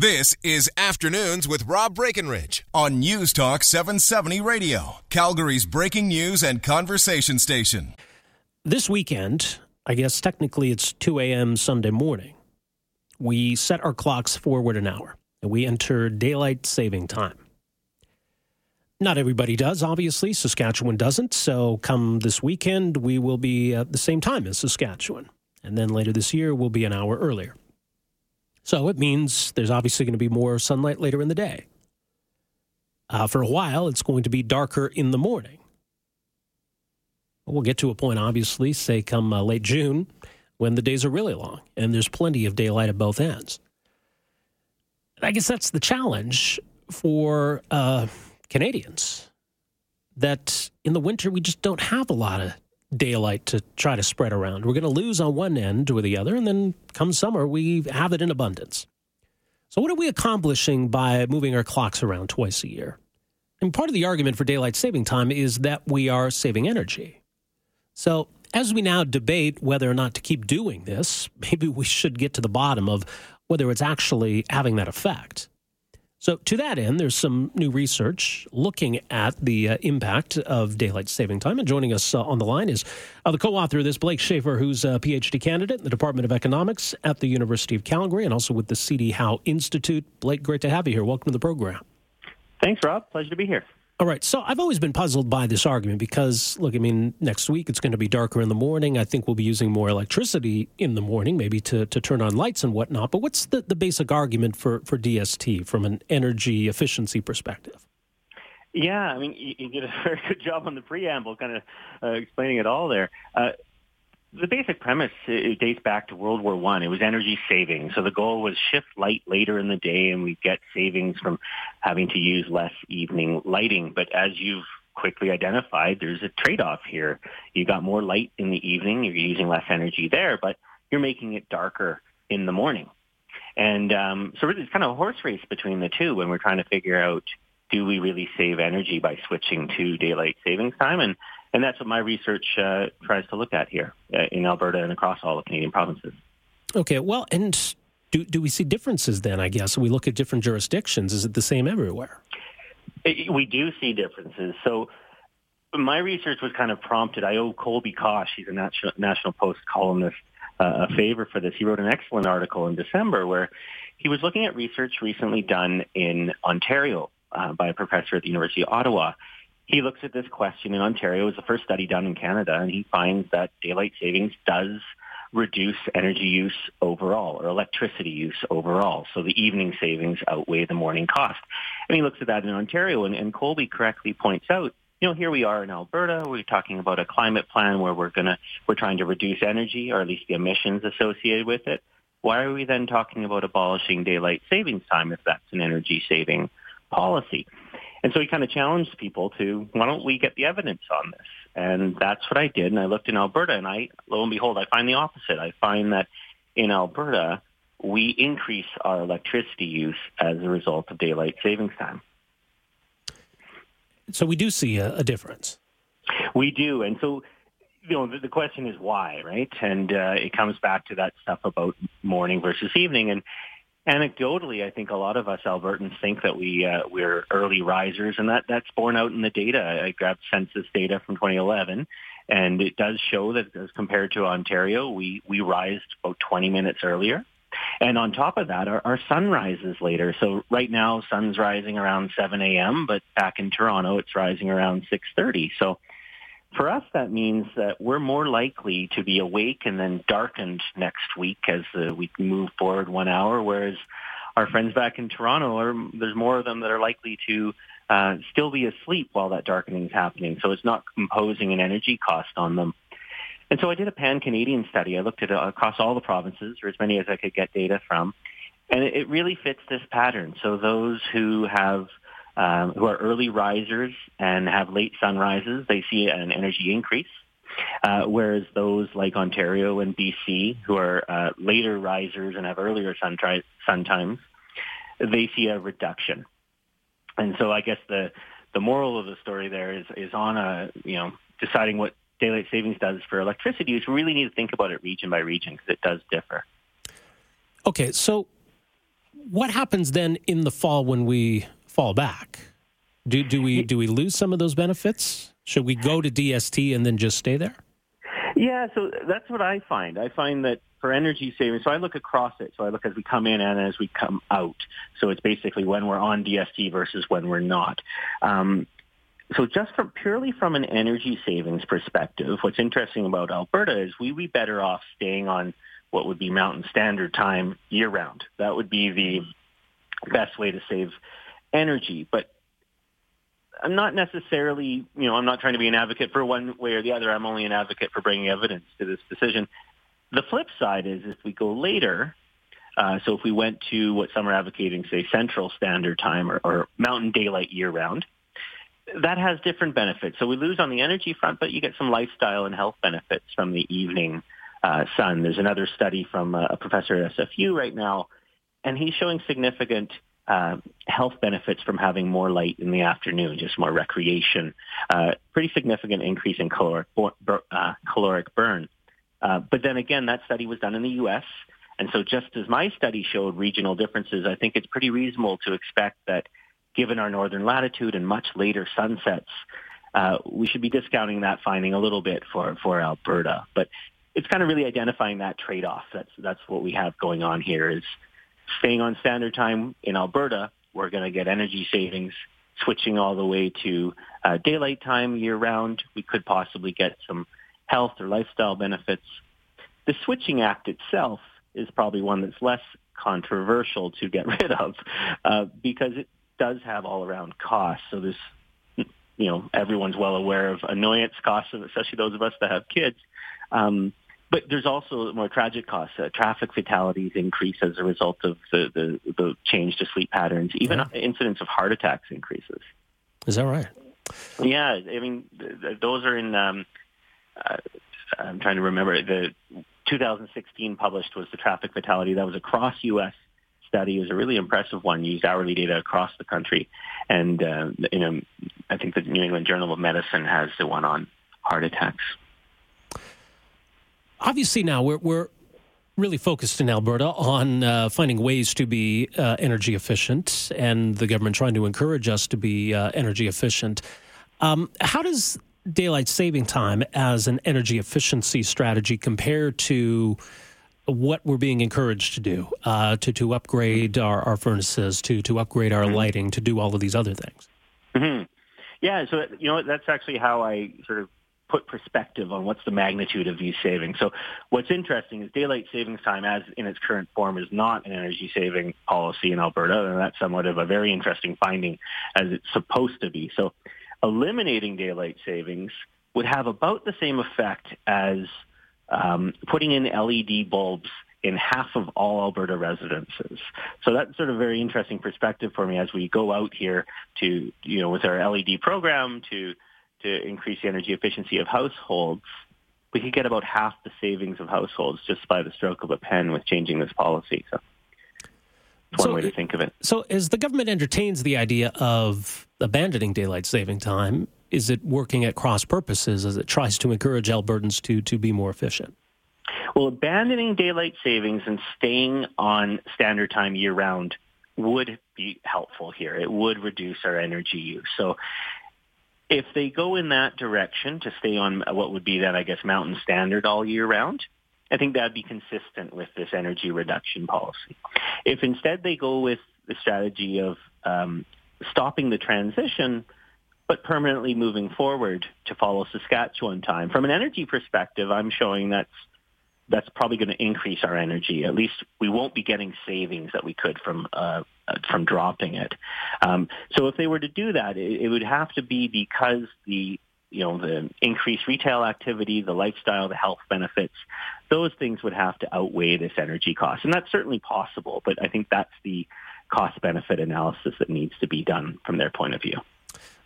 This is Afternoons with Rob Breckenridge on News Talk 770 Radio, Calgary's breaking news and conversation station. This weekend, I guess technically it's 2 a.m. Sunday morning, we set our clocks forward an hour and we enter daylight saving time. Not everybody does, obviously. Saskatchewan doesn't. So, come this weekend, we will be at the same time as Saskatchewan. And then later this year, we'll be an hour earlier. So it means there's obviously going to be more sunlight later in the day. Uh, for a while, it's going to be darker in the morning. We'll get to a point, obviously, say come uh, late June, when the days are really long and there's plenty of daylight at both ends. And I guess that's the challenge for uh, Canadians that in the winter we just don't have a lot of daylight to try to spread around. We're going to lose on one end or the other, and then come summer, we have it in abundance. So, what are we accomplishing by moving our clocks around twice a year? And part of the argument for daylight saving time is that we are saving energy. So, as we now debate whether or not to keep doing this, maybe we should get to the bottom of whether it's actually having that effect. So, to that end, there's some new research looking at the uh, impact of daylight saving time. And joining us uh, on the line is uh, the co author of this, Blake Shaffer, who's a PhD candidate in the Department of Economics at the University of Calgary and also with the C.D. Howe Institute. Blake, great to have you here. Welcome to the program. Thanks, Rob. Pleasure to be here. All right. So I've always been puzzled by this argument because, look, I mean, next week it's going to be darker in the morning. I think we'll be using more electricity in the morning, maybe to, to turn on lights and whatnot. But what's the, the basic argument for, for DST from an energy efficiency perspective? Yeah, I mean, you, you did a very good job on the preamble, kind of uh, explaining it all there. Uh, the basic premise it dates back to World War One. It was energy saving. So the goal was shift light later in the day, and we get savings from having to use less evening lighting. But as you've quickly identified, there's a trade-off here. You got more light in the evening. You're using less energy there, but you're making it darker in the morning. And um, so it's kind of a horse race between the two when we're trying to figure out do we really save energy by switching to daylight savings time and and that's what my research uh, tries to look at here uh, in Alberta and across all the Canadian provinces. Okay, well, and do, do we see differences then, I guess? We look at different jurisdictions. Is it the same everywhere? It, we do see differences. So my research was kind of prompted. I owe Colby Kosh, he's a National, National Post columnist, uh, a favor for this. He wrote an excellent article in December where he was looking at research recently done in Ontario uh, by a professor at the University of Ottawa he looks at this question in Ontario. It was the first study done in Canada, and he finds that daylight savings does reduce energy use overall or electricity use overall. So the evening savings outweigh the morning cost. And he looks at that in Ontario, and, and Colby correctly points out, you know, here we are in Alberta. We're talking about a climate plan where we're gonna we're trying to reduce energy or at least the emissions associated with it. Why are we then talking about abolishing daylight savings time if that's an energy saving policy? And so he kind of challenged people to, why don't we get the evidence on this? And that's what I did. And I looked in Alberta and I, lo and behold, I find the opposite. I find that in Alberta, we increase our electricity use as a result of daylight savings time. So we do see a, a difference. We do. And so, you know, the, the question is why, right? And uh, it comes back to that stuff about morning versus evening. And anecdotally, I think a lot of us Albertans think that we uh, we're early risers, and that that's borne out in the data. I grabbed census data from 2011, and it does show that as compared to Ontario, we we rise about 20 minutes earlier. And on top of that, our, our sun rises later. So right now, sun's rising around 7 a.m., but back in Toronto, it's rising around 6:30. So for us, that means that we're more likely to be awake and then darkened next week as uh, we move forward one hour, whereas our friends back in Toronto, are, there's more of them that are likely to uh, still be asleep while that darkening is happening. So it's not imposing an energy cost on them. And so I did a pan-Canadian study. I looked at uh, across all the provinces, or as many as I could get data from, and it, it really fits this pattern. So those who have um, who are early risers and have late sunrises, they see an energy increase. Uh, whereas those like Ontario and BC, who are uh, later risers and have earlier sun, tri- sun times, they see a reduction. And so I guess the the moral of the story there is is on a you know deciding what daylight savings does for electricity. We really need to think about it region by region because it does differ. Okay, so what happens then in the fall when we fall back? Do do we do we lose some of those benefits? Should we go to DST and then just stay there? Yeah, so that's what I find. I find that for energy savings, so I look across it. So I look as we come in and as we come out. So it's basically when we're on DST versus when we're not. Um, so just from purely from an energy savings perspective, what's interesting about Alberta is we would be better off staying on what would be Mountain Standard Time year round. That would be the best way to save energy. But I'm not necessarily, you know, I'm not trying to be an advocate for one way or the other. I'm only an advocate for bringing evidence to this decision. The flip side is if we go later, uh, so if we went to what some are advocating, say Central Standard Time or, or Mountain Daylight year round, that has different benefits. So we lose on the energy front, but you get some lifestyle and health benefits from the evening uh, sun. There's another study from uh, a professor at SFU right now, and he's showing significant uh, health benefits from having more light in the afternoon, just more recreation. Uh, pretty significant increase in caloric, uh, caloric burn. Uh, but then again, that study was done in the U.S. And so just as my study showed regional differences, I think it's pretty reasonable to expect that given our northern latitude and much later sunsets, uh, we should be discounting that finding a little bit for, for Alberta. But it's kind of really identifying that trade-off. That's, that's what we have going on here is staying on standard time in Alberta, we're going to get energy savings. Switching all the way to uh, daylight time year round, we could possibly get some health or lifestyle benefits. The Switching Act itself is probably one that's less controversial to get rid of uh, because it does have all around costs. So this, you know, everyone's well aware of annoyance costs, especially those of us that have kids. Um, but there's also more tragic costs. Uh, traffic fatalities increase as a result of the, the, the change to sleep patterns. Even yeah. incidents of heart attacks increases. Is that right? Yeah, I mean, th- th- those are in. Um, uh, I'm trying to remember. The 2016 published was the traffic fatality that was across U.S study. It was a really impressive one, used hourly data across the country. And, uh, you know, I think the New England Journal of Medicine has the one on heart attacks. Obviously, now we're, we're really focused in Alberta on uh, finding ways to be uh, energy efficient, and the government trying to encourage us to be uh, energy efficient. Um, how does daylight saving time as an energy efficiency strategy compare to what we're being encouraged to do uh, to to upgrade our, our furnaces, to to upgrade our mm-hmm. lighting, to do all of these other things. Mm-hmm. Yeah, so you know that's actually how I sort of put perspective on what's the magnitude of these savings. So what's interesting is daylight savings time as in its current form is not an energy saving policy in Alberta, and that's somewhat of a very interesting finding as it's supposed to be. So eliminating daylight savings would have about the same effect as um, putting in LED bulbs in half of all Alberta residences. So that's sort of very interesting perspective for me as we go out here to, you know, with our LED program to, to increase the energy efficiency of households. We could get about half the savings of households just by the stroke of a pen with changing this policy. So one so, way to think of it. So as the government entertains the idea of abandoning daylight saving time, is it working at cross purposes as it tries to encourage Albertans to to be more efficient? Well, abandoning daylight savings and staying on standard time year round would be helpful here. It would reduce our energy use. So if they go in that direction to stay on what would be then, I guess, mountain standard all year round, I think that'd be consistent with this energy reduction policy. If instead they go with the strategy of um, stopping the transition, but permanently moving forward to follow Saskatchewan time. From an energy perspective, I'm showing that's that's probably going to increase our energy. At least we won't be getting savings that we could from uh, from dropping it. Um, so if they were to do that, it, it would have to be because the you know the increased retail activity, the lifestyle, the health benefits, those things would have to outweigh this energy cost, and that's certainly possible. But I think that's the cost benefit analysis that needs to be done from their point of view.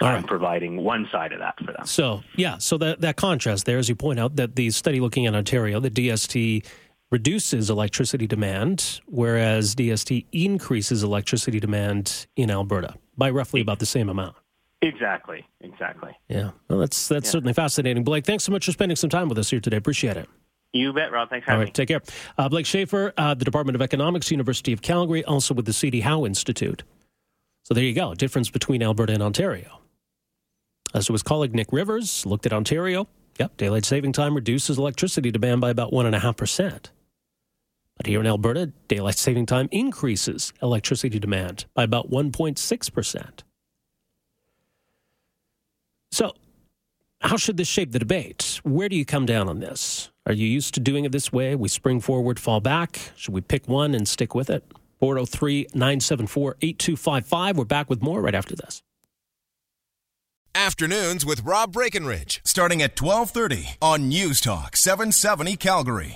Right. providing one side of that for them. So, yeah, so that, that contrast there, as you point out, that the study looking at Ontario, the DST reduces electricity demand, whereas DST increases electricity demand in Alberta by roughly about the same amount. Exactly, exactly. Yeah, well, that's that's yeah. certainly fascinating. Blake, thanks so much for spending some time with us here today. Appreciate it. You bet, Rob. Thanks for All right, take care. Uh, Blake Shaffer, uh, the Department of Economics, University of Calgary, also with the C.D. Howe Institute. So there you go, difference between Alberta and Ontario. As to his colleague Nick Rivers, looked at Ontario. Yep, daylight saving time reduces electricity demand by about 1.5%. But here in Alberta, daylight saving time increases electricity demand by about 1.6%. So, how should this shape the debate? Where do you come down on this? Are you used to doing it this way? We spring forward, fall back. Should we pick one and stick with it? 403 974 8255. We're back with more right after this. Afternoons with Rob Breckenridge, starting at 1230 on News Talk 770 Calgary.